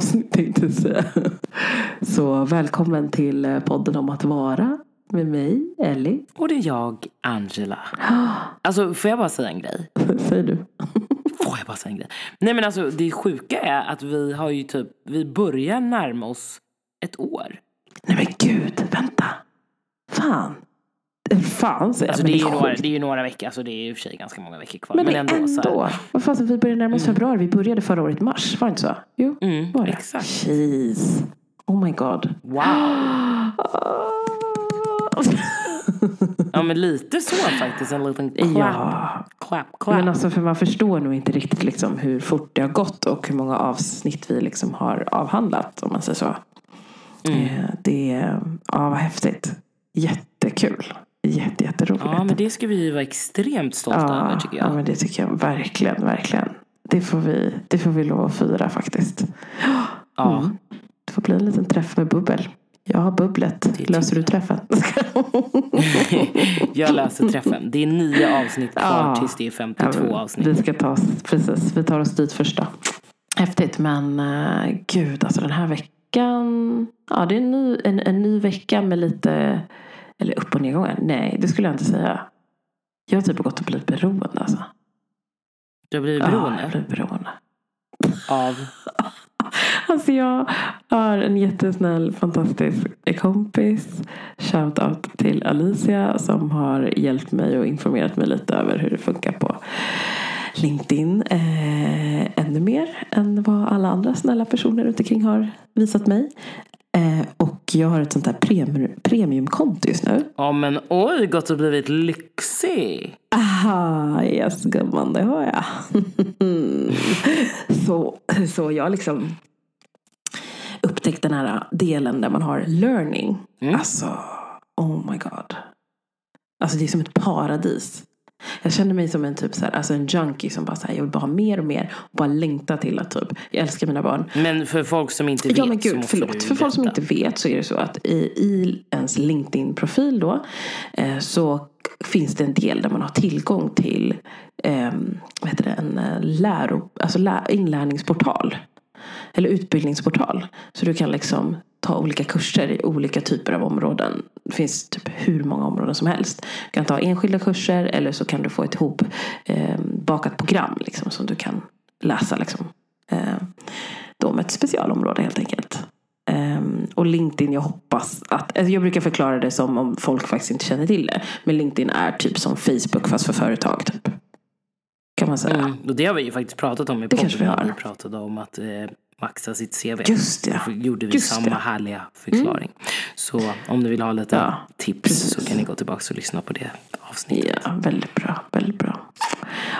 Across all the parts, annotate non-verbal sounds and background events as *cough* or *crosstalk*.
avsnitt tänkte jag säga. Så välkommen till eh, podden om att vara med mig, Ellie. Och det är jag, Angela. *gasps* Alltså, får jag bara säga en grej? *laughs* Säger du? *laughs* Får jag bara säga en grej? Nej men alltså, det sjuka är att vi har ju typ, vi börjar närma oss ett år. Nej men gud, vänta. Fan. Fan säger Alltså det är, ju några, det är ju några veckor, alltså det är i och för sig ganska många veckor kvar. Men, Men, ändå. ändå. Vad fan, vi började närma oss februari. Vi började förra året mars. Var det inte så? Jo, Mm, var det? exakt. Jeez. Oh my god. wow. *gasps* Ja men lite så faktiskt, en liten clap, Ja, clap, clap. men alltså för man förstår nog inte riktigt liksom hur fort det har gått och hur många avsnitt vi liksom har avhandlat om man säger så. Mm. Eh, Det är, ja vad häftigt. Jättekul. Jätte, jätteroligt. Ja men det ska vi ju vara extremt stolta över tycker Ja, jag. men det tycker jag verkligen, verkligen. Det får vi, det får vi lov att fira faktiskt. Ja. Mm. Det får bli en liten träff med bubbel. Jag har bubblet. Löser du träffen? *laughs* *laughs* jag löser träffen. Det är nio avsnitt kvar Ja. tills det är 52 Ja, men avsnitt. Vi ska ta oss, precis, vi tar oss dit först då. Häftigt men uh, gud alltså den här veckan. Ja det är en ny, en, en ny vecka med lite, eller upp och nedgångar. Nej det skulle jag inte säga. Jag har typ gått och blivit beroende alltså. Du har blivit Ja, beroende jag har blivit beroende. av... *laughs* Alltså jag har en jättesnäll fantastisk kompis. Shoutout till Alicia som har hjälpt mig och informerat mig lite över hur det funkar på LinkedIn. Eh, ännu mer än vad alla andra snälla personer runt omkring har visat mig. Eh, och jag har ett sånt här premium, premiumkonto just nu. Ja men oj, gått och blivit lyxig. Aha, yes gumman, det har jag. *laughs* så, så jag liksom upptäckt den här delen där man har learning. Mm. Alltså, oh my god. Alltså det är som ett paradis. Jag känner mig som en typ så här, alltså en junkie som bara säger jag vill bara ha mer och mer. Och bara längta till att typ, jag älskar mina barn. Men för folk som inte vet Ja men så gud, förlåt. För folk som inte vet så är det så att i, i ens LinkedIn-profil då eh, så finns det en del där man har tillgång till eh, vad heter det, en eh, läro, alltså lä, inlärningsportal. Eller utbildningsportal. Så du kan liksom ta olika kurser i olika typer av områden. Det finns typ hur många områden som helst. Du kan ta enskilda kurser eller så kan du få ett ihop eh, bakat program liksom, som du kan läsa. Liksom. Eh, då om ett specialområde helt enkelt. Ehm, och LinkedIn, jag hoppas att, alltså jag brukar förklara det som om folk faktiskt inte känner till det. Men LinkedIn är typ som Facebook fast för företag typ. Kan man säga. Mm, och det har vi ju faktiskt pratat om i Det kanske vi podden. har. Vi pratade om att eh, maxa sitt CV. Just det. Gjorde vi samma det. Mm. härliga förklaring. Så om du vill ha lite Ja, tips precis. så kan ni gå tillbaka och lyssna på det avsnittet. Ja, väldigt bra. Väldigt bra.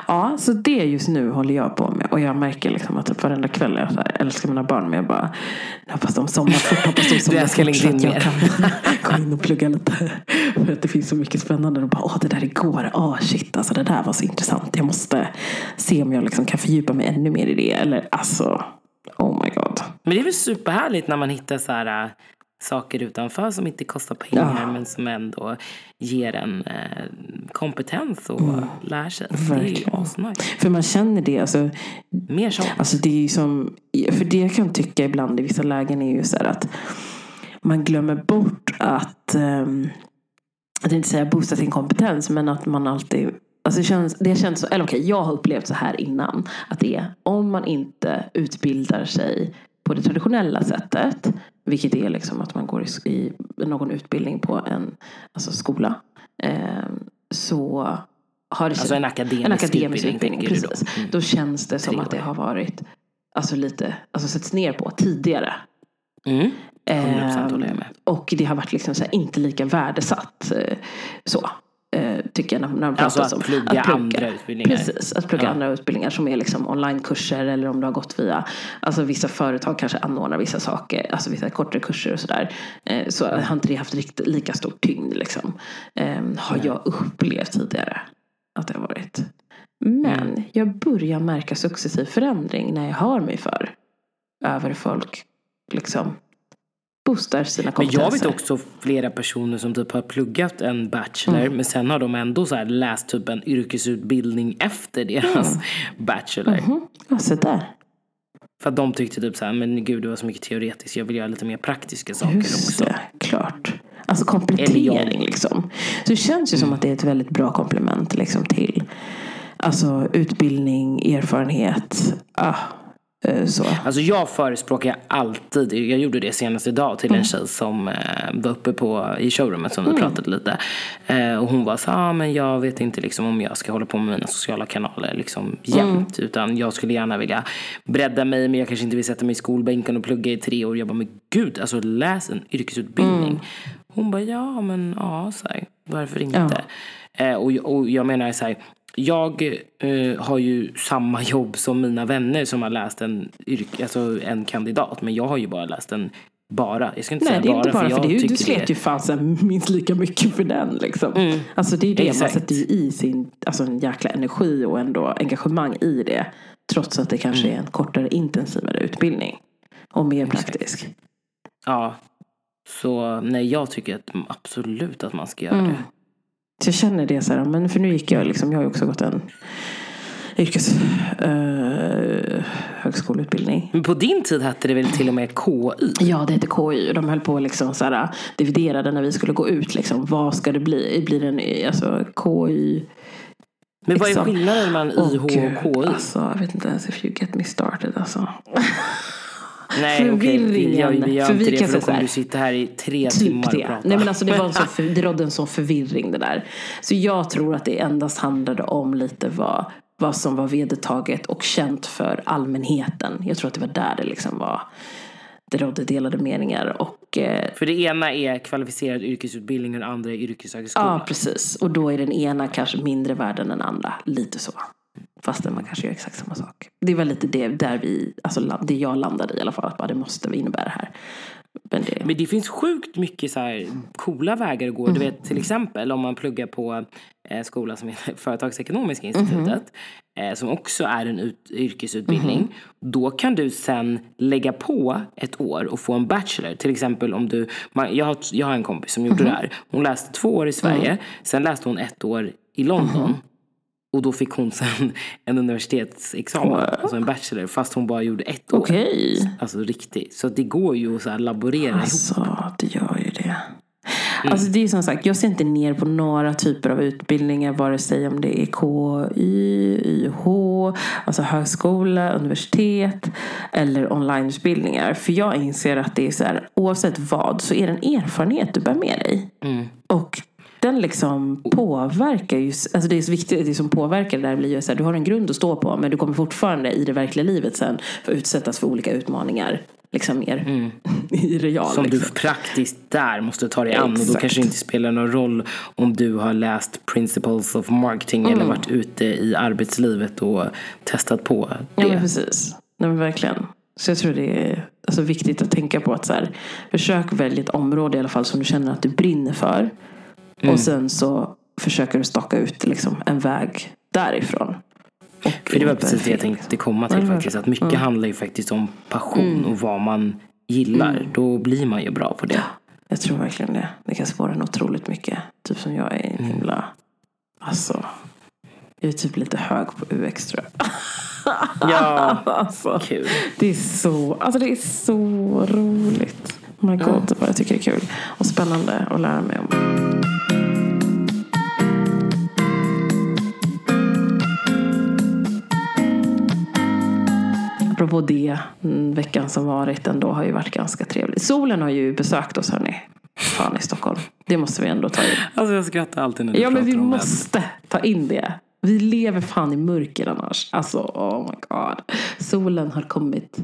Ja, så det just nu håller jag på med. Och jag märker liksom att typ varenda kväll jag så här, älskar mina barn. Men jag bara, hoppas de somnar fort. Hoppas de *laughs* somnar fort. Så att jag kan *laughs* gå in och plugga lite. För att det finns så mycket spännande. Och bara, åh det där igår. Åh shit, alltså det där var så intressant. Jag måste se om jag liksom kan fördjupa mig ännu mer i det. Eller alltså, oh my god. Men det är väl superhärligt när man hittar så här äh, saker utanför som inte kostar pengar Ja. men som ändå ger en eh, kompetens och lär sig. Det är Mm. Verkligen. asnice. För man känner det. Alltså, Mer sånt. Alltså det är ju som, för det jag kan tycka ibland i vissa lägen är ju så här att man glömmer bort att, um, att inte säga boosta sin kompetens, men att man alltid Alltså det, känns, det känns så, eller okej, jag har upplevt så här innan. Att det är om man inte utbildar sig på det traditionella sättet. Vilket är liksom att man går i, i någon utbildning på en alltså skola. ehm, så har det Alltså en akademisk, en akademisk utbildning, utbildning. du då. precis. Mm. Då känns det som att det har varit alltså lite, alltså setts ner på tidigare. Mm. 100% håller jag med. och det har varit liksom inte lika värdesatt. eh, Så. Eh, Tycker jag när, när man Alltså pratar att om plugga andra utbildningar. Precis, att plugga Ja. andra utbildningar som är liksom onlinekurser eller om du har gått via Alltså vissa företag kanske anordnar vissa saker, alltså vissa kortare kurser och sådär. Eh, Så har inte det haft riktigt lika stor tyngd liksom. Eh, Har jag upplevt tidigare att det har varit. Men Mm. jag börjar märka successiv förändring när jag hör mig för över folk liksom boostar sina Men kompetenser. jag vet också flera personer som typ har pluggat en bachelor Mm. men sen har de ändå så läst typ en yrkesutbildning efter deras bachelor. Mhm. Ja, så där. För att de tyckte typ så här, men gud det var så mycket teoretiskt, jag vill göra lite mer praktiska saker Just också. det, klart. Alltså komplettering liksom. Så det känns ju som att det är ett väldigt bra komplement liksom till alltså, utbildning, erfarenhet. Ah, så. Alltså jag förespråkar alltid, jag gjorde det senast idag till en tjej som eh, var uppe på, i showroomet som vi pratade lite. Eh, och hon var så ah, men jag vet inte liksom om jag ska hålla på med mina sociala kanaler liksom jämt. Utan jag skulle gärna vilja bredda mig men jag kanske inte vill sätta mig i skolbänken och plugga i tre år. Jag bara, men gud, alltså läs en yrkesutbildning. Hon bara, ja men ja, så här, varför inte? Eh, och, och jag menar så här, jag eh, har ju samma *laughs* jobb som mina vänner som har läst en, yrke, alltså en kandidat. Men jag har ju bara läst en bara. Jag ska inte Nej, säga det är inte bara för jag det. är ju- Du tycker slet ju fasen minst lika mycket för den. Liksom. Alltså det är det man Exakt. sätter ju i sin alltså, en jäkla energi och ändå engagemang i det. Trots att det kanske är en kortare intensivare utbildning. Och mer praktisk. Ja. Så nej, jag tycker att, absolut att man ska göra Mm. det. Så jag känner det så här, men för nu gick jag liksom, jag har ju också gått en yrkes eh. Men på din tid hette det väl till och med KY? Ja, det heter KY. De höll på liksom så här, dividerade när vi skulle gå ut. Liksom. Vad ska det bli? Blir det en alltså, KY? Men vad är skillnaden mellan IH och KY? Alltså, jag vet inte ens if you get me started. Alltså. Nej, vi gör, vi gör För inte vi det för då så kommer du sitta här i tre Typ timmar och det. prata. Nej, men alltså, det, var sån *laughs* för, det rådde en sån förvirring det där. Så jag tror att det endast handlade om lite vad, vad som var vedertaget och känt för allmänheten. Jag tror att det var där det liksom var. Det rådde delade meningar. Och, eh, För det ena är kvalificerad yrkesutbildning och det andra är yrkeshögskola. ja, precis. Och då är den ena kanske mindre värd än den andra. Lite så. Fastän man kanske gör exakt samma sak. Det var lite det, där vi, alltså, det jag landade i i alla fall. Att bara, det måste innebära det här. Men det, Men det finns sjukt mycket så här coola vägar att gå. Mm. Du vet till exempel om man pluggar på en skola som heter *laughs* Företagsekonomiska institutet. eh, Som också är en ut- yrkesutbildning. Då kan du sen lägga på ett år och få en bachelor. Till exempel om du, man, jag, har, jag har en kompis som gjorde det här. Hon läste två år i Sverige. Sen läste hon ett år i London. Och då fick hon sen *laughs* en universitetsexamen, alltså en bachelor, fast hon bara gjorde ett år. Okej. Alltså riktigt. Så det går ju att så här laborera ihop. Alltså, det gör ju det. Alltså det är som sagt, jag ser inte ner på några typer av utbildningar, vare sig om det är KY, YH, alltså högskola, universitet eller onlineutbildningar. För jag inser att det är så här, oavsett vad så är det en erfarenhet du bär med dig. Och den liksom påverkar ju, alltså det är så viktigt, det som påverkar det där blir ju så här, du har en grund att stå på men du kommer fortfarande i det verkliga livet sen få utsättas för olika utmaningar. Liksom mer *laughs* i real. Som liksom. du praktiskt där måste ta dig an. Och då kanske det inte spelar någon roll om du har läst Principles of Marketing Mm. eller varit ute i arbetslivet och testat på det. Ja men precis. Nej men verkligen. Så jag tror det är alltså, viktigt att tänka på att så här, försök välja ett område i alla fall som du känner att du brinner för. Mm. Och sen så försöker du staka ut liksom, en väg därifrån. Och För det var precis det jag tänkte komma till Ja, var faktiskt. Att mycket handlar ju faktiskt om passion och vad man gillar. Då blir man ju bra på det. Jag tror verkligen det. Det kan spåra en otroligt mycket. Typ som jag är en himla... Alltså. Jag är typ lite hög på UX tror jag. Ja, *laughs* Alltså. kul. Det är så, alltså det är så roligt. Oh my god, det bara, jag tycker det är kul. Och spännande att lära mig om. Apropå det, mm, veckan som varit ändå har ju varit ganska trevlig. Solen har ju besökt oss hörni. Fan i Stockholm. Det måste vi ändå ta in. Alltså jag skrattar alltid när du Ja men vi måste ta in det. Vi lever fan i mörker annars. Alltså oh my god. Solen har kommit.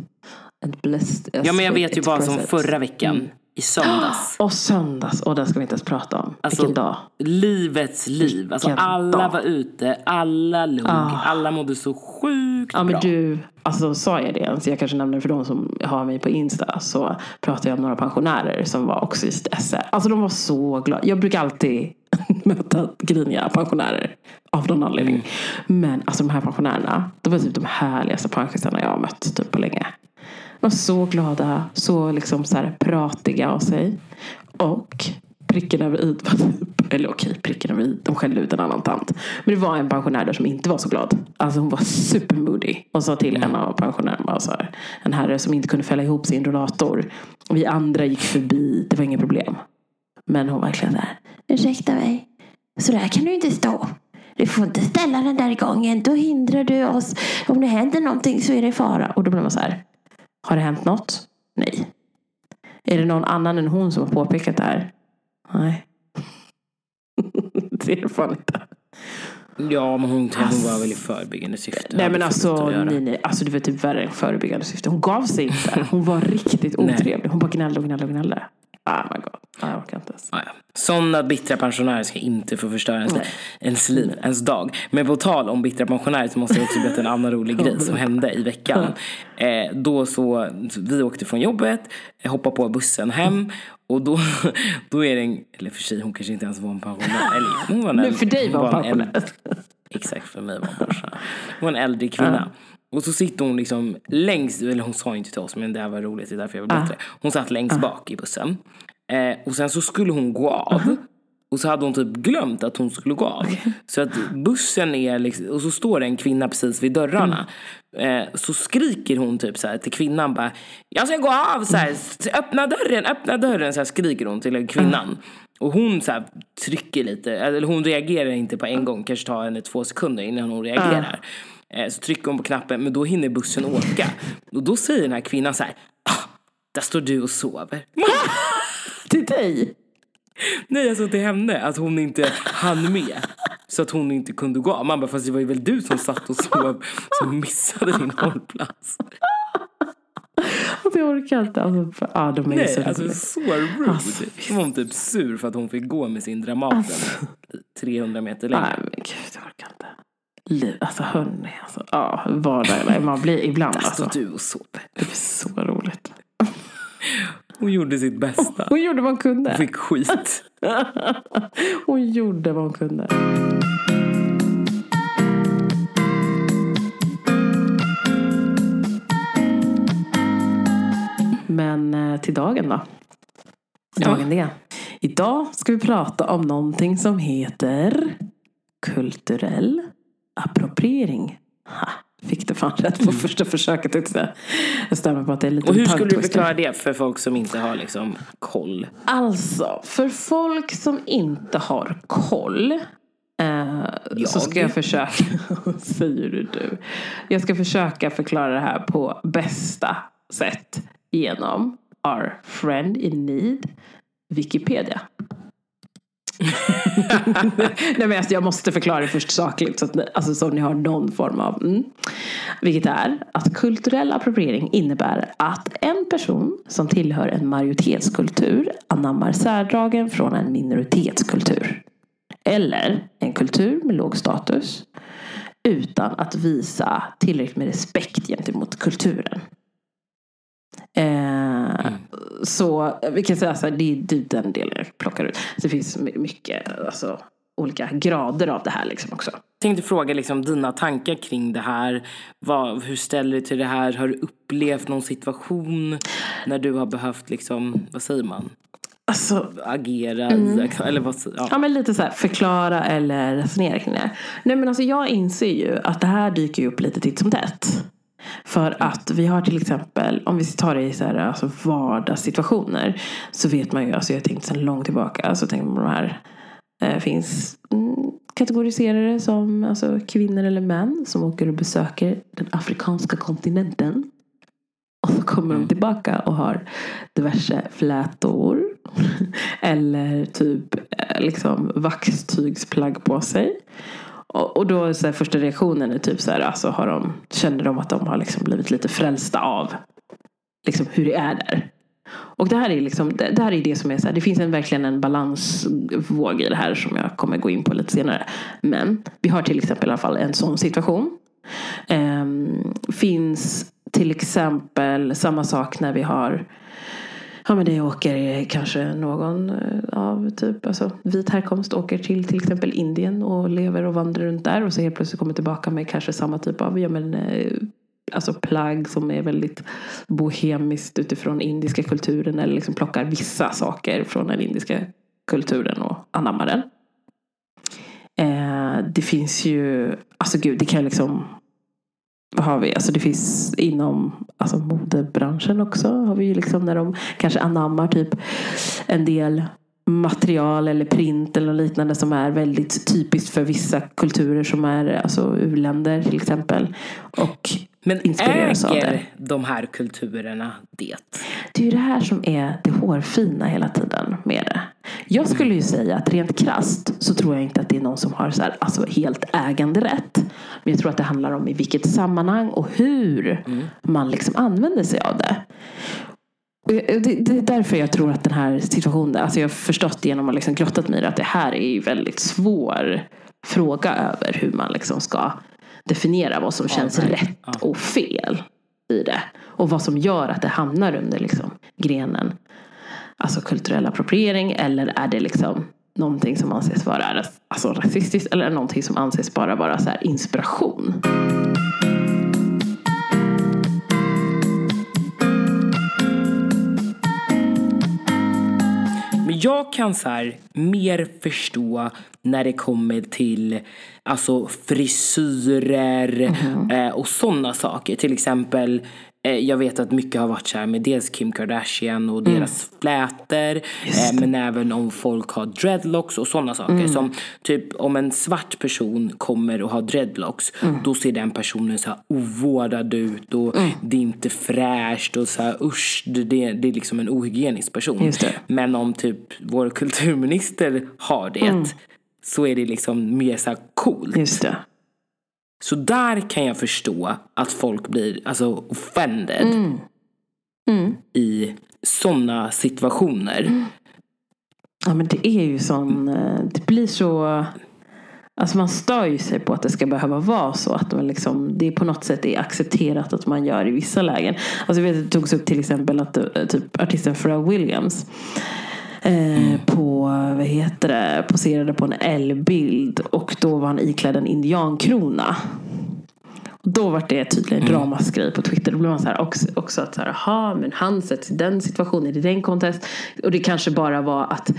And blessed. Ja men jag vet ju bara som förra veckan i söndags. *gasps* Och söndags. Och den ska vi inte ens prata om. Alltså, Vilken dag. Livets liv. Alltså alla dag. var ute, alla log, alla mådde så sjukt Ja men bra. du, alltså sa jag det ens? Jag kanske nämner för de som har mig på Insta. Så pratade jag om några pensionärer som var också i SR. Alltså de var så glada. Jag brukar alltid *laughs* möta griniga pensionärer. Av någon anledning. Men alltså de här pensionärerna. De var typ de härligaste pensionärerna jag har mött typ på länge. Var så glada. Så liksom så här pratiga av sig. Och pricken över i typ eller okej, pricken över i, de skällde ut en annan tant. Men det var en pensionär där som inte var så glad. Alltså hon var supermoody. Och sa till en av pensionärerna, så här, en herre som inte kunde fälla ihop sin rollator. Vi andra gick förbi, det var inget problem. Men hon verkligen där, ursäkta mig, så där kan du inte stå. Du får inte ställa den där gången, då hindrar du oss. Om det händer någonting så är det fara. Och då blir man så här, har det hänt något? Nej. Är det någon annan än hon som har påpekat det här? Nej. *laughs* det är det fan inte. Ja, men hon, hon var väl i förebyggande syfte. Nej men alltså, nej, nej. alltså det var typ värre än förebyggande syfte. Hon gav sig inte. Hon var *laughs* riktigt otrevlig. Hon bara gnällde och gnällde och gnällde. Oh my god. Ah, jag orkar inte ens. Ja, ja. Sådana bittra pensionärer ska inte få förstöra ens, Nej. ens liv, ens dag. Men på tal om bittra pensionärer så måste jag också berätta en annan rolig grej som hände i veckan. Eh, då så, vi åkte från jobbet, hoppade på bussen hem och då, *laughs* då är det en, eller för sig hon kanske inte ens var en pensionär. Eller, hon var en äldre- för dig var hon pensionär. Exakt, för mig var hon pensionär. Hon var en äldre kvinna. Och så sitter hon liksom längst, eller hon sa inte till oss men det här var roligt, det är därför jag vill berätta det. Hon satt längst bak i bussen. Eh, och sen så skulle hon gå av. Och så hade hon typ glömt att hon skulle gå av. Så att bussen är liksom, och så står det en kvinna precis vid dörrarna. Eh, så skriker hon typ så här till kvinnan bara Jag ska gå av så här, öppna dörren, öppna dörren så här skriker hon till kvinnan. Och hon så här trycker lite, eller hon reagerar inte på en gång, kanske tar henne två sekunder innan hon reagerar. Eh, Så trycker hon på knappen, men då hinner bussen åka. Och då säger den här kvinnan så här, ah, där står du och sover. *laughs* Till dig? Nej, alltså till henne, att hon inte hann med. Så att hon inte kunde gå. Man bara, fast det var ju väl du som satt och sov som missade din hållplats. *laughs* Alltså jag orkar inte. Alltså, ah, de är Nej, så alltså så rude. Alltså. Hon var typ sur för att hon fick gå med sin Dramaten 300 meter längre. Nej men gud, jag orkar inte. Liv, alltså hörni, alltså, ja, vardagen. Man blir ibland står alltså. du och sover. Det blir så roligt. Hon gjorde sitt bästa. Hon gjorde vad hon kunde. Hon fick skit. *laughs* Hon gjorde vad hon kunde. Men eh, till dagen då. Dagen det. Idag ska vi prata om någonting som heter kulturell appropriering. Ha, fick det fan rätt på första försöket. tänkte Jag stämmer på att det är lite Och hur skulle du förklara det för folk som inte har liksom koll? Alltså, för folk som inte har koll eh, så ska jag försöka, *laughs* säger du du. Jag ska försöka förklara det här på bästa sätt genom our friend in need, Wikipedia. *laughs* Nej men alltså jag måste förklara det först sakligt så att ni, alltså, så ni har någon form av mm. Vilket är att kulturell appropriering innebär att en person som tillhör en majoritetskultur anammar särdragen från en minoritetskultur. Eller en kultur med låg status utan att visa tillräckligt med respekt gentemot kulturen. Eh, Så vi kan säga så här, det är är den delen jag plockar ut. Det finns my- mycket, alltså, olika grader av det här liksom också. Jag tänkte fråga liksom dina tankar kring det här. Vad, hur ställer du dig till det här? Har du upplevt någon situation när du har behövt, liksom, vad säger man, Alltså, agera? i- Eller vad, ja. Ja men lite så här, förklara eller resonera kring det. Nej men alltså jag inser ju att det här dyker upp lite titt som tätt. För att vi har till exempel, om vi tar det i så här, alltså vardagssituationer. Så vet man ju, alltså jag tänkt sedan långt tillbaka, så tänker man de här eh, finns mm, kategoriserade som alltså, kvinnor eller män som åker och besöker den afrikanska kontinenten. Och så kommer de tillbaka och har diverse flätor. *laughs* Eller typ eh, liksom vaxtygsplagg på sig. Och, och då är så här, första reaktionen är typ så här, alltså har de, känner de att de har liksom blivit lite frälsta av liksom hur det är där. Och det här är liksom, det, det här är det som är så här, det finns en, verkligen en balansvåg i det här som jag kommer gå in på lite senare. Men vi har till exempel i alla fall en sån situation. Ehm, finns till exempel samma sak när vi har Ja men det åker kanske någon eh, av typ alltså, vit härkomst åker till till exempel Indien och lever och vandrar runt där och så helt plötsligt kommer tillbaka med kanske samma typ av ja, men, eh, alltså plagg som är väldigt bohemiskt utifrån indiska kulturen eller liksom plockar vissa saker från den indiska kulturen och anammar den. Eh, det finns ju, alltså gud, det kan liksom vad har vi? Alltså det finns inom alltså modebranschen också. Har vi ju liksom när de kanske anammar typ en del material eller print eller liknande som är väldigt typiskt för vissa kulturer som är alltså u-länder till exempel. Och Men äger de här kulturerna det? Det är ju det här som är det hårfina hela tiden med det. Jag skulle ju säga att rent krast så tror jag inte att det är någon som har så här, alltså helt äganderätt. Men jag tror att det handlar om i vilket sammanhang och hur mm. man liksom använder sig av det. Det, det, är därför jag tror att den här situationen, alltså jag har förstått genom att liksom grottat mig att det här är ju väldigt svår fråga över hur man liksom ska definiera vad som känns ja, rätt ja. och fel i det. Och vad som gör att det hamnar under liksom grenen alltså kulturell appropriering eller är det liksom någonting som anses vara alltså rasistiskt eller någonting som anses bara vara så inspiration. Jag kan så här, mer förstå när det kommer till alltså frisyrer mm eh, och sådana saker. Till exempel jag vet att mycket har varit så här med dels Kim Kardashian och mm. deras flätor. Eh, men även om folk har dreadlocks och sådana saker. Mm. Som typ om en svart person kommer och har dreadlocks. Mm. Då ser den personen så här ovårdad ut och mm. det är inte fräscht och så här usch. Det, det är liksom en ohygienisk person. Men om typ vår kulturminister har det. Mm. Så är det liksom mer så här coolt. Så där kan jag förstå att folk blir alltså offended mm. Mm. i sådana situationer. Mm. Ja men det är ju sån, eh, det blir så Alltså man stör ju sig på att det ska behöva vara så. Att man liksom, det på något sätt är accepterat att man gör i vissa lägen. Alltså jag vet, det togs upp till exempel att eh, typ, artisten Pharrell Williams mm. på, vad heter det, poserade på en L-bild och då var han iklädd en indiankrona. Då var det tydligen mm. ramaskri på Twitter. Då blev man så här också, också att så här, aha, men han sätts i den situationen, i den kontest. Och det kanske bara var att,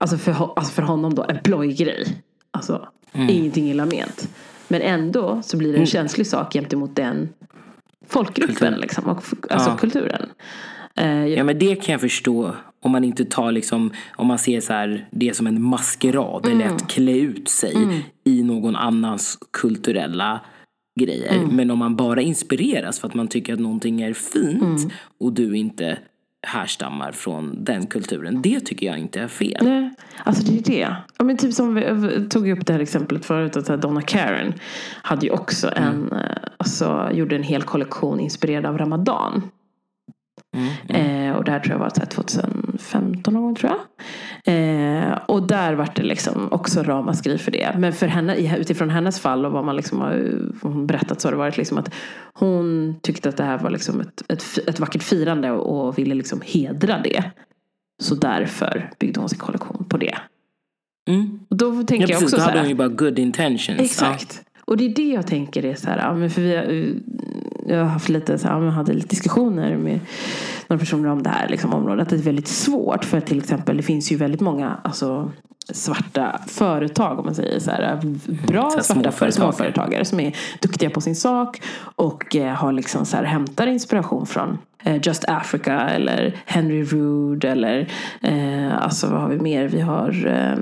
alltså för, alltså för honom då, en plojgrej. Alltså, mm. ingenting illa ment. Men ändå så blir det en mm. känslig sak gentemot den folkgruppen Kultur. liksom, och alltså ja. kulturen. Uh, ja men det kan jag förstå om man inte tar liksom, om man ser så här, det som en maskerad mm. eller att klä ut sig mm. i någon annans kulturella grejer. Mm. Men om man bara inspireras för att man tycker att någonting är fint mm. och du inte härstammar från den kulturen. Det tycker jag inte är fel. Nej, alltså det är det. Ja, men typ som vi tog upp det här exemplet förut att Donna Karen hade ju också en, mm. Eh, alltså gjorde en hel kollektion inspirerad av Ramadan. Mm, mm. Eh, och det här tror jag var 2015 någon gång tror jag. Eh, och där var det liksom också ramaskri för det. Men för henne, utifrån hennes fall och vad man liksom har berättat så har det varit liksom att hon tyckte att det här var liksom ett, ett, ett vackert firande och, och ville liksom hedra det. Så därför byggde hon sin kollektion på det. Mm. Och då tänker ja, precis, jag också då hade hon ju bara good intentions. Exakt. Ja. Och det är det jag tänker är så här, för vi, jag har haft lite, så här, hade lite diskussioner med några personer om det här liksom, området. Det är väldigt svårt för till exempel det finns ju väldigt många alltså, svarta företag om man säger så här, bra så svarta småföretagare. småföretagare som är duktiga på sin sak och eh, har liksom så här, hämtar inspiration från Eh, Just Africa eller Henry Rood eller eh, alltså vad har vi mer? Vi har eh,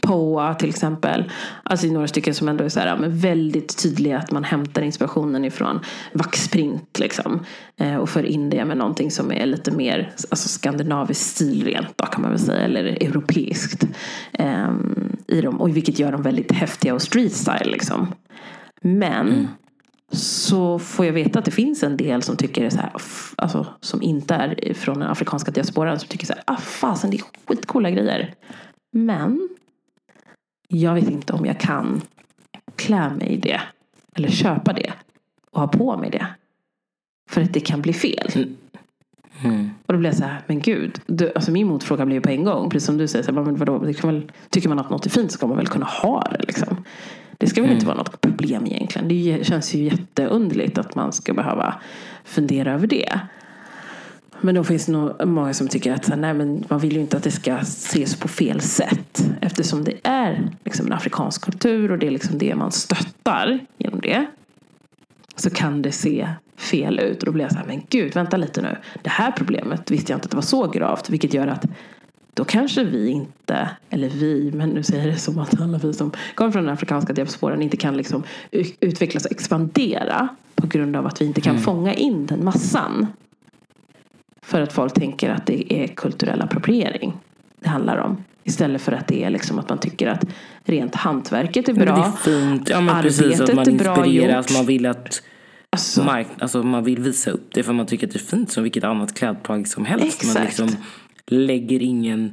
Poa till exempel. Alltså några stycken som ändå är så här, men väldigt tydliga att man hämtar inspirationen ifrån vaxprint liksom. Eh, och för in det med någonting som är lite mer alltså skandinavisk stil rent då kan man väl säga. Eller europeiskt. Eh, i dem, och vilket gör dem väldigt häftiga och street style liksom. Men mm så får jag veta att det finns en del som tycker så här, alltså, som inte är från den afrikanska diasporan som tycker så här, ah fasen det är skitcoola grejer. Men jag vet inte om jag kan klä mig i det eller köpa det och ha på mig det. För att det kan bli fel. Mm. Och då blir jag så här, men gud. Du, alltså min motfråga ju på en gång. Precis som du säger, så här, men vadå, tycker man att något är fint så ska man väl kunna ha det. Liksom. Det ska väl mm. inte vara något problem egentligen. Det känns ju jätteunderligt att man ska behöva fundera över det. Men då finns det nog många som tycker att nej, men man vill ju inte att det ska ses på fel sätt. Eftersom det är liksom en afrikansk kultur och det är liksom det man stöttar genom det. Så kan det se fel ut. Och då blir jag så här, men gud, vänta lite nu. Det här problemet visste jag inte att det var så gravt. Vilket gör att då kanske vi inte, eller vi, men nu säger jag det som att alla vi som kommer från den afrikanska diasporan inte kan liksom utvecklas och expandera på grund av att vi inte kan mm. fånga in den massan. För att folk tänker att det är kulturell appropriering det handlar om. Istället för att det är liksom att man tycker att rent hantverket är bra. Det är fint. Ja, men precis, att man inspireras. Man vill att alltså, mark, alltså man vill visa upp det för man tycker att det är fint som vilket annat klädplagg som helst. Exakt. Man liksom lägger ingen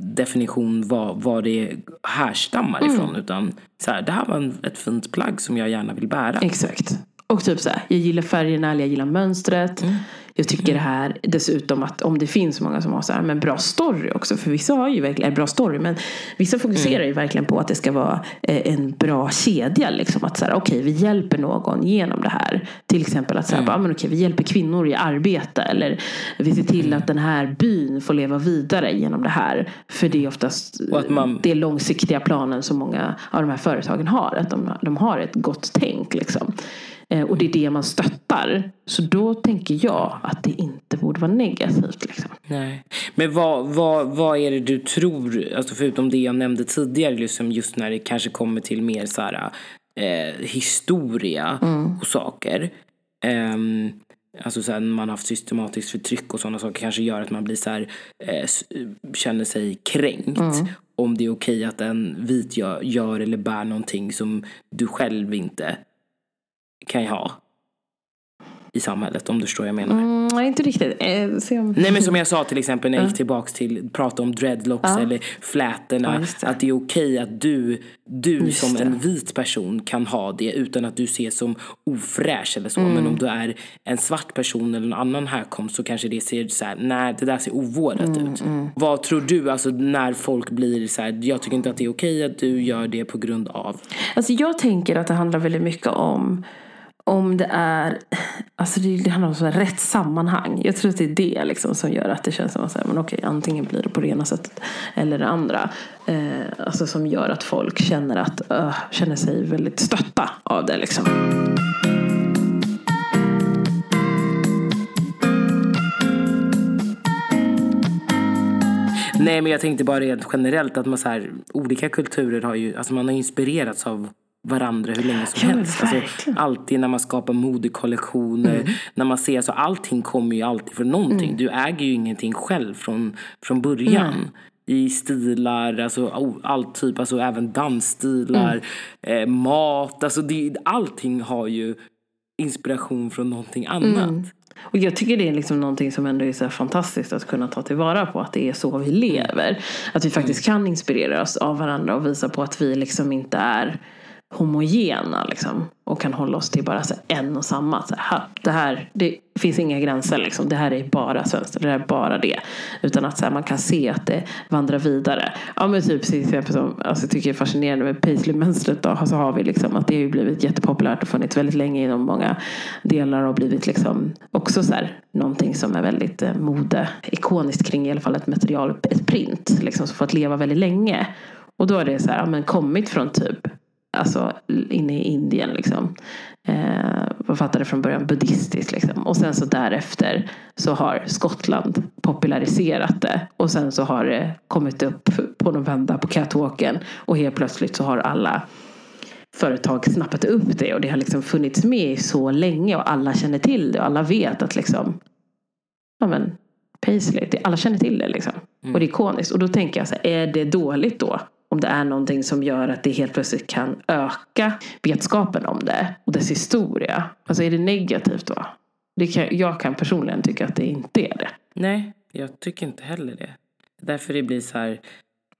definition vad, vad det härstammar mm. ifrån. Utan så här, det här var ett fint plagg som jag gärna vill bära. Exakt. Och typ så här, jag gillar färgerna eller jag gillar mönstret. Mm. Jag tycker det här dessutom att om det finns många som har så här, men bra story också. För vissa har ju verkligen, bra story. Men vissa fokuserar mm. ju verkligen på att det ska vara eh, en bra kedja. Liksom att så här, okej, okay, vi hjälper någon genom det här. Till exempel att så här, mm. bara, men okej, vi hjälper kvinnor i arbete. Eller vi ser till mm. att den här byn får leva vidare genom det här. För det är oftast man... det långsiktiga planen som många av de här företagen har. Att de, de har ett gott tänk liksom. Eh, och det är det man stöttar. Så då tänker jag att det inte borde vara negativt. Liksom. Nej. Men vad, vad, vad är det du tror, alltså förutom det jag nämnde tidigare, liksom just när det kanske kommer till mer så här, eh, historia mm. och saker. Um, Alltså så här, man har haft systematiskt förtryck och sådana saker kanske gör att man blir så här, eh, känner sig kränkt. Mm. Om det är okej att en vit gör, gör, eller bär någonting som du själv inte kan jag ha i samhället om du förstår vad jag menar. Mm, nej, inte riktigt. Eh, om... Nej men som jag sa till exempel när jag gick tillbaks till prata om dreadlocks ja. eller flätorna. Ja, att det är okej att du, du som det. en vit person kan ha det utan att du ses som ofräsch eller så. Mm. Men om du är en svart person eller en annan härkomst så kanske det ser så här, nej det där ser ovårdat mm, ut. Mm. Vad tror du, alltså när folk blir så här, jag tycker inte att det är okej att du gör det på grund av? Alltså jag tänker att det handlar väldigt mycket om om det är, alltså det, det handlar om så här rätt sammanhang. Jag tror att det är det liksom som gör att det känns som att säga, men okej, antingen blir det på det ena sättet eller det andra. Eh, alltså som gör att folk känner, att, uh, känner sig väldigt stötta av det. Liksom. Nej men jag tänkte bara rent generellt att man så här, olika kulturer har ju, alltså man har inspirerats av varandra hur länge som ja, helst. Alltså, alltid när man skapar modekollektioner. Mm. När man ser, alltså, allting kommer ju alltid från någonting. Mm. Du äger ju ingenting själv från, från början. Mm. I stilar, alltså allt typ, alltså även dansstilar, mm. eh, mat. Alltså det, allting har ju inspiration från någonting annat. Mm. Och jag tycker det är liksom någonting som ändå är så fantastiskt att kunna ta tillvara på. Att det är så vi lever. Att vi faktiskt mm. kan inspirera oss av varandra och visa på att vi liksom inte är homogena liksom, och kan hålla oss till bara så en och samma. Så här, det här det finns inga gränser. Liksom. Det här är bara svenskt. Det här är bara det. Utan att så här, man kan se att det vandrar vidare. Ja men typ till exempel som alltså, jag tycker är fascinerande med paisley-mönstret. Då, så har vi liksom att det har ju blivit jättepopulärt och funnits väldigt länge inom många delar och blivit liksom också så här, någonting som är väldigt eh, mode ikoniskt kring i alla fall ett material, ett print liksom, som fått leva väldigt länge. Och då har det så här, ja, men kommit från typ alltså inne i Indien liksom. Eh, författade från början buddhistiskt liksom. Och sen så därefter så har Skottland populariserat det. Och sen så har det kommit upp på någon vända på catwalken. Och helt plötsligt så har alla företag snappat upp det. Och det har liksom funnits med så länge och alla känner till det. Och alla vet att liksom, ja men Paisley, alla känner till det liksom. Mm. Och det är ikoniskt. Och då tänker jag så här, är det dåligt då? Om det är någonting som gör att det helt plötsligt kan öka vetskapen om det och dess historia. Alltså är det negativt då? Det kan, jag kan personligen tycka att det inte är det. Nej, jag tycker inte heller det. Därför det blir så här,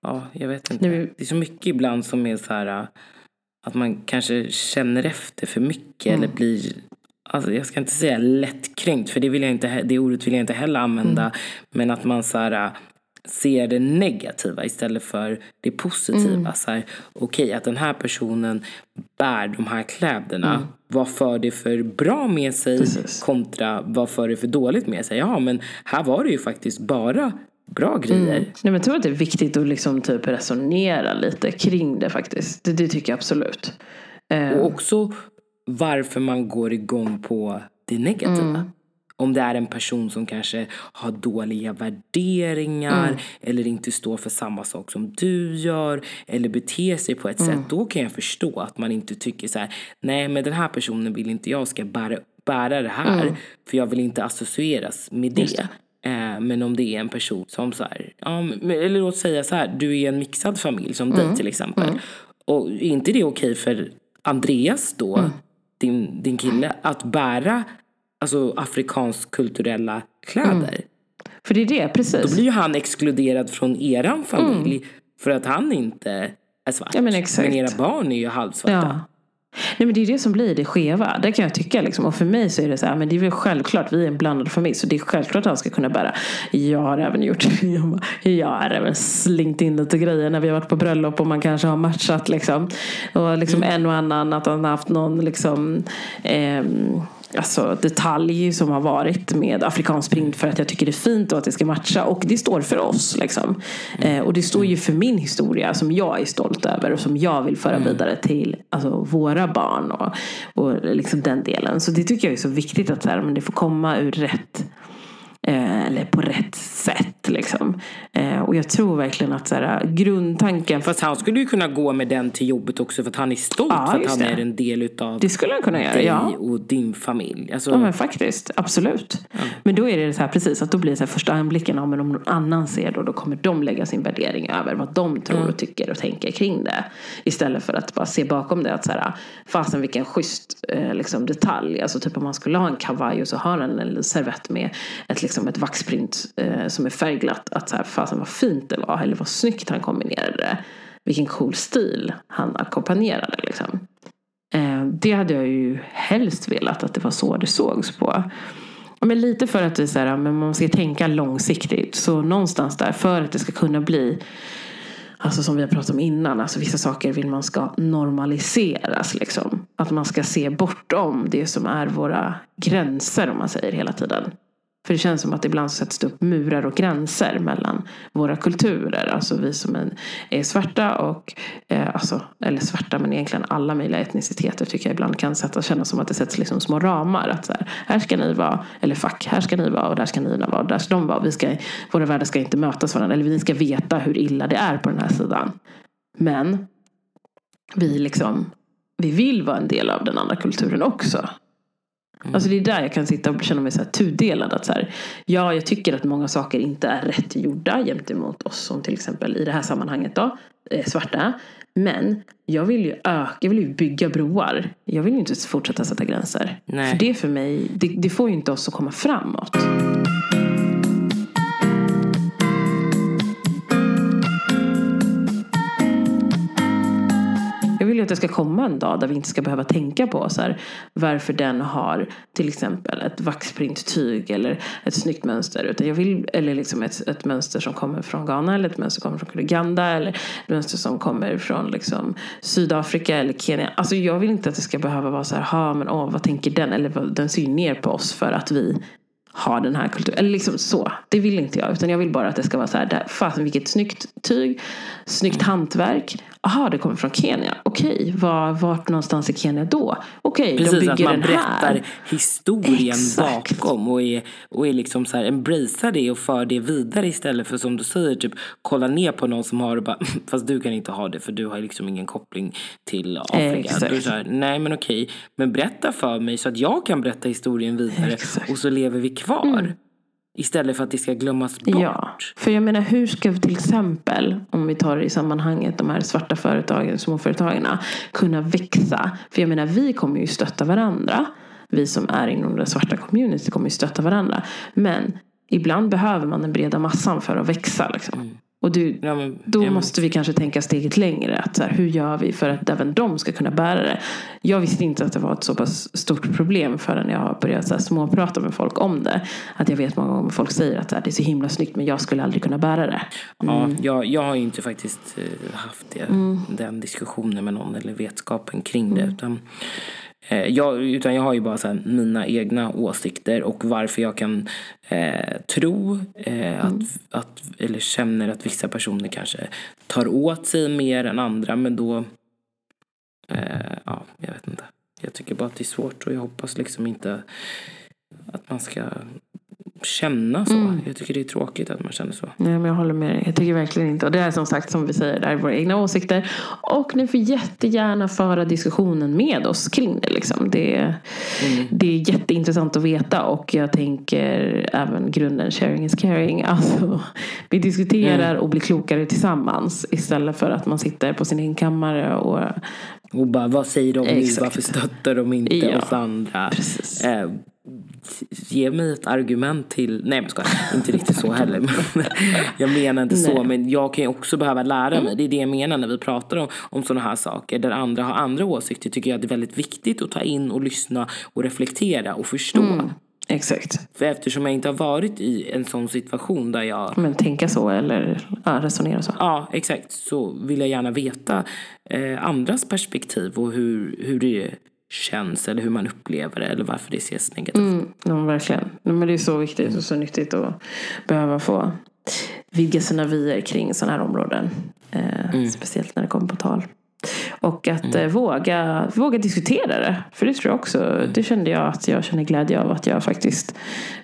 ja, jag vet inte. Nu, det är så mycket ibland som är så här att man kanske känner efter för mycket mm. eller blir Alltså jag ska inte säga lättkränkt, för det, vill jag inte, det ordet vill jag inte heller använda. Mm. Men att man så här, ser det negativa istället för det positiva. Mm. Okej, okay, att den här personen bär de här kläderna. Mm. Vad för det för bra med sig Precis. kontra vad för det för dåligt med sig? Ja, men här var det ju faktiskt bara bra grejer. Mm. Nej, men jag tror att det är viktigt att liksom typ resonera lite kring det faktiskt. Det, det tycker jag absolut. Eh. Och också varför man går igång på det negativa. Mm. Om det är en person som kanske har dåliga värderingar mm. eller inte står för samma sak som du gör eller beter sig på ett mm. sätt. Då kan jag förstå att man inte tycker så här, nej men den här personen vill inte jag ska bära, bära det här mm. för jag vill inte associeras med det. det. Eh, men om det är en person som så här, eller låt säga så här, du är en mixad familj som dig mm. till exempel. Mm. Och är inte det okej för Andreas då, mm. din, din kille, att bära alltså, afrikansk kulturella kläder. Mm. För det är det, precis. Då blir ju han exkluderad från eran familj mm. för att han inte är svart. Ja, men, exakt. men era barn är ju halvsvarta. Ja. Nej men det är det som blir det skeva. Det kan jag tycka liksom. Och för mig så är det så här, men det är väl självklart, vi är en blandad familj. Så det är självklart att han ska kunna bära. Jag har även gjort, *laughs* jag har även slängt in lite grejer när vi har varit på bröllop och man kanske har matchat liksom. Och liksom mm. en och annan att han har haft någon liksom eh, alltså, detalj som har varit med afrikansk print för att jag tycker det är fint och att det ska matcha. Och det står för oss. Liksom. Eh, och det står ju för min historia som jag är stolt över och som jag vill föra mm. vidare till alltså, våra barn. Och, och liksom den delen. Så det tycker jag är så viktigt att så här, men det får komma ur rätt Eh, eller på rätt sätt. Liksom. Eh, och jag tror verkligen att så här, grundtanken... Fast han skulle ju kunna gå med den till jobbet också för att han är stolt ja, för att han det. är en del utav det skulle han kunna göra, dig ja. och din familj. Alltså... Ja men faktiskt, absolut. Ja. Men då är det så här precis att då blir det så här första anblicken, ja, men om någon annan ser då, då kommer de lägga sin värdering över vad de tror mm. och tycker och tänker kring det. Istället för att bara se bakom det att så här, fasen vilken schysst eh, liksom, detalj. Alltså typ om man skulle ha en kavaj och så har den en servett med ett liksom Liksom ett vaxprint eh, som är färgglatt. Att så här, fasen vad fint det var. Eller vad snyggt han kombinerade det. Vilken cool stil han ackompanjerade liksom. Eh, det hade jag ju helst velat att det var så det sågs på. Men lite för att det är så här, men man ska tänka långsiktigt. Så någonstans där, för att det ska kunna bli Alltså som vi har pratat om innan, alltså vissa saker vill man ska normaliseras. Liksom. Att man ska se bortom det som är våra gränser om man säger hela tiden. För det känns som att ibland sätts det upp murar och gränser mellan våra kulturer. Alltså vi som är svarta och, eh, alltså, eller svarta men egentligen alla möjliga etniciteter tycker jag ibland kan sätta, kännas som att det sätts liksom små ramar. Att så här, här ska ni vara, eller fack, här ska ni vara och där ska ni vara och där ska de vara. Vi ska, våra världar ska inte mötas varandra. Eller vi ska veta hur illa det är på den här sidan. Men vi liksom, vi vill vara en del av den andra kulturen också. Mm. Alltså det är där jag kan sitta och känna mig så här tudelad. Att så här, ja, jag tycker att många saker inte är rätt gjorda gentemot oss som till exempel i det här sammanhanget då, eh, svarta. Men jag vill ju öka, jag vill ju bygga broar. Jag vill ju inte fortsätta sätta gränser. Nej. För det för mig, det, det får ju inte oss att komma framåt. Att det ska komma en dag där vi inte ska behöva tänka på så här, varför den har till exempel ett vaxprinttyg eller ett snyggt mönster. Utan jag vill, eller liksom ett, ett mönster som kommer från Ghana eller ett mönster som kommer från Uganda eller ett mönster som kommer från liksom, Sydafrika eller Kenya. Alltså jag vill inte att det ska behöva vara så här, ha men åh vad tänker den? Eller den ser ju ner på oss för att vi har den här kulturen. Eller liksom så. Det vill inte jag. Utan jag vill bara att det ska vara så här. Fasen vilket snyggt tyg. Snyggt hantverk. Jaha, det kommer från Kenya. Okej, var, vart någonstans i Kenya då? Okej, Precis, de bygger att man den här. berättar historien Exakt. bakom och är, och är liksom så här, embracear det och för det vidare istället för som du säger, typ kolla ner på någon som har det bara, *laughs* fast du kan inte ha det för du har liksom ingen koppling till Afrika. Exakt. Du är nej men okej, men berätta för mig så att jag kan berätta historien vidare Exakt. och så lever vi kvar. Mm. Istället för att det ska glömmas bort. Ja, för jag menar hur ska vi till exempel, om vi tar det i sammanhanget, de här svarta företagen, småföretagen, kunna växa? För jag menar vi kommer ju stötta varandra. Vi som är inom det svarta community kommer ju stötta varandra. Men ibland behöver man den breda massan för att växa. Liksom. Mm. Och du, Ja, men, då ja, måste vi kanske tänka steget längre. Att så här, hur gör vi för att även de ska kunna bära det? Jag visste inte att det var ett så pass stort problem förrän jag har börjat så här, småprata med folk om det. Att jag vet många gånger folk säger att så här, det är så himla snyggt men jag skulle aldrig kunna bära det. Ja, jag, jag har ju inte faktiskt eh, haft det, Mm. den diskussionen med någon eller vetskapen kring det. Utan, eh, jag, utan jag har ju bara så här, mina egna åsikter och varför jag kan eh, tro eh, att, att, eller känner att vissa personer kanske tar åt sig mer än andra. Men då, eh, ja, jag vet inte. Jag tycker bara att det är svårt och jag hoppas liksom inte att man ska känna så. Mm. Jag tycker det är tråkigt att man känner så. Nej, men jag håller med dig. Jag tycker verkligen inte. Och det är som sagt som vi säger, det här är våra egna åsikter. Och ni får jättegärna föra diskussionen med oss kring det. Liksom. Det, det är jätteintressant att veta. Och jag tänker även grunden sharing is caring. Alltså, vi diskuterar och blir klokare tillsammans. Istället för att man sitter på sin egen kammare och Och bara, vad säger de nu? Exakt. Varför stöttar de inte Ja, oss andra? precis. Eh, ge mig ett argument till... Nej men skojar, inte riktigt så heller. Men, *laughs* jag menar inte så, Nej. men jag kan ju också behöva lära mig. Det är det jag menar när vi pratar om, om sådana här saker. Där andra har andra åsikter tycker jag att det är väldigt viktigt att ta in och lyssna och reflektera och förstå. Exakt. För eftersom jag inte har varit i en sån situation där jag Men tänka så eller ja, resonera så. Ja, exakt. Så vill jag gärna veta eh, andras perspektiv och hur, hur det känns eller hur man upplever det eller varför det ses negativt. Mm, ja, verkligen. Men det är så viktigt och så nyttigt att behöva få vidga sina vyer kring sådana här områden. Eh, Speciellt när det kommer på tal. Och att eh, våga, våga diskutera det. För det tror jag också, det kände jag att jag känner glädje av. Att jag faktiskt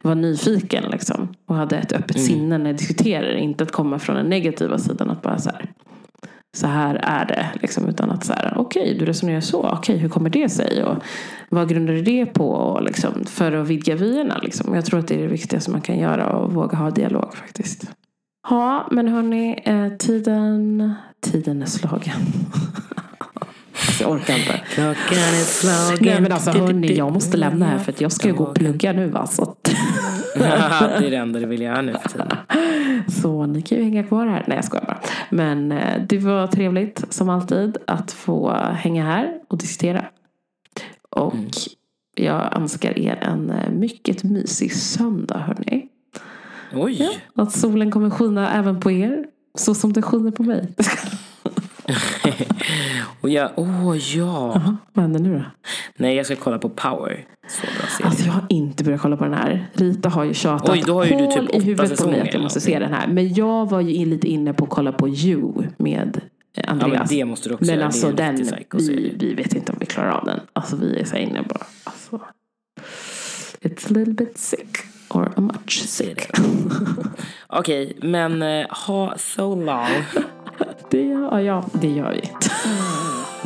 var nyfiken liksom. Och hade ett öppet sinne när jag diskuterade. Inte att komma från den negativa sidan. Att bara så här. Så här är det. Liksom, utan att så här, okej du resonerar så. Okej hur kommer det sig? Och vad grundar du det på? Och liksom, för att vidga vyerna. Liksom. Jag tror att det är det viktigaste man kan göra. Och våga ha dialog faktiskt. Ja men hörni. Eh, tiden, tiden är slagen. *laughs* Alltså, jag orkar inte. Klockan är slagen. Nej men alltså hörni, jag måste lämna här för att jag ska ju gå och plugga nu va. Så, att, *laughs* det är det enda du vill göra nu för tiden. *laughs* så ni kan ju hänga kvar här. Nej jag skojar bara. Men eh, det var trevligt som alltid att få hänga här och diskutera. Och jag önskar er en eh, mycket mysig söndag hörni. Oj! Att solen kommer skina även på er. Så som det skiner på mig. *laughs* Och jag, åh ja. Jaha, vad händer nu då? Nej, jag ska kolla på Power. Så bra serie. Alltså jag har inte börjat kolla på den här. Rita har ju tjatat Oj, då har ju du typ i huvudet på mig att jag måste se den här. Men jag var ju in- lite inne på att kolla på You med eh, ja, Andreas. men det måste du också Men göra. alltså den, vi, vi vet inte om vi klarar av den. Alltså vi är så inne bara. Alltså, it's a little bit sick. Or a much sick. Okej, men eh, ha so long. *laughs* Det gör, ja, det gör vi.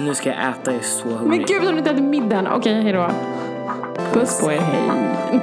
Nu ska jag äta, jag är så hungrig. Men gud, har du inte ätit middagen? Okej, hej då. Puss på er, hej.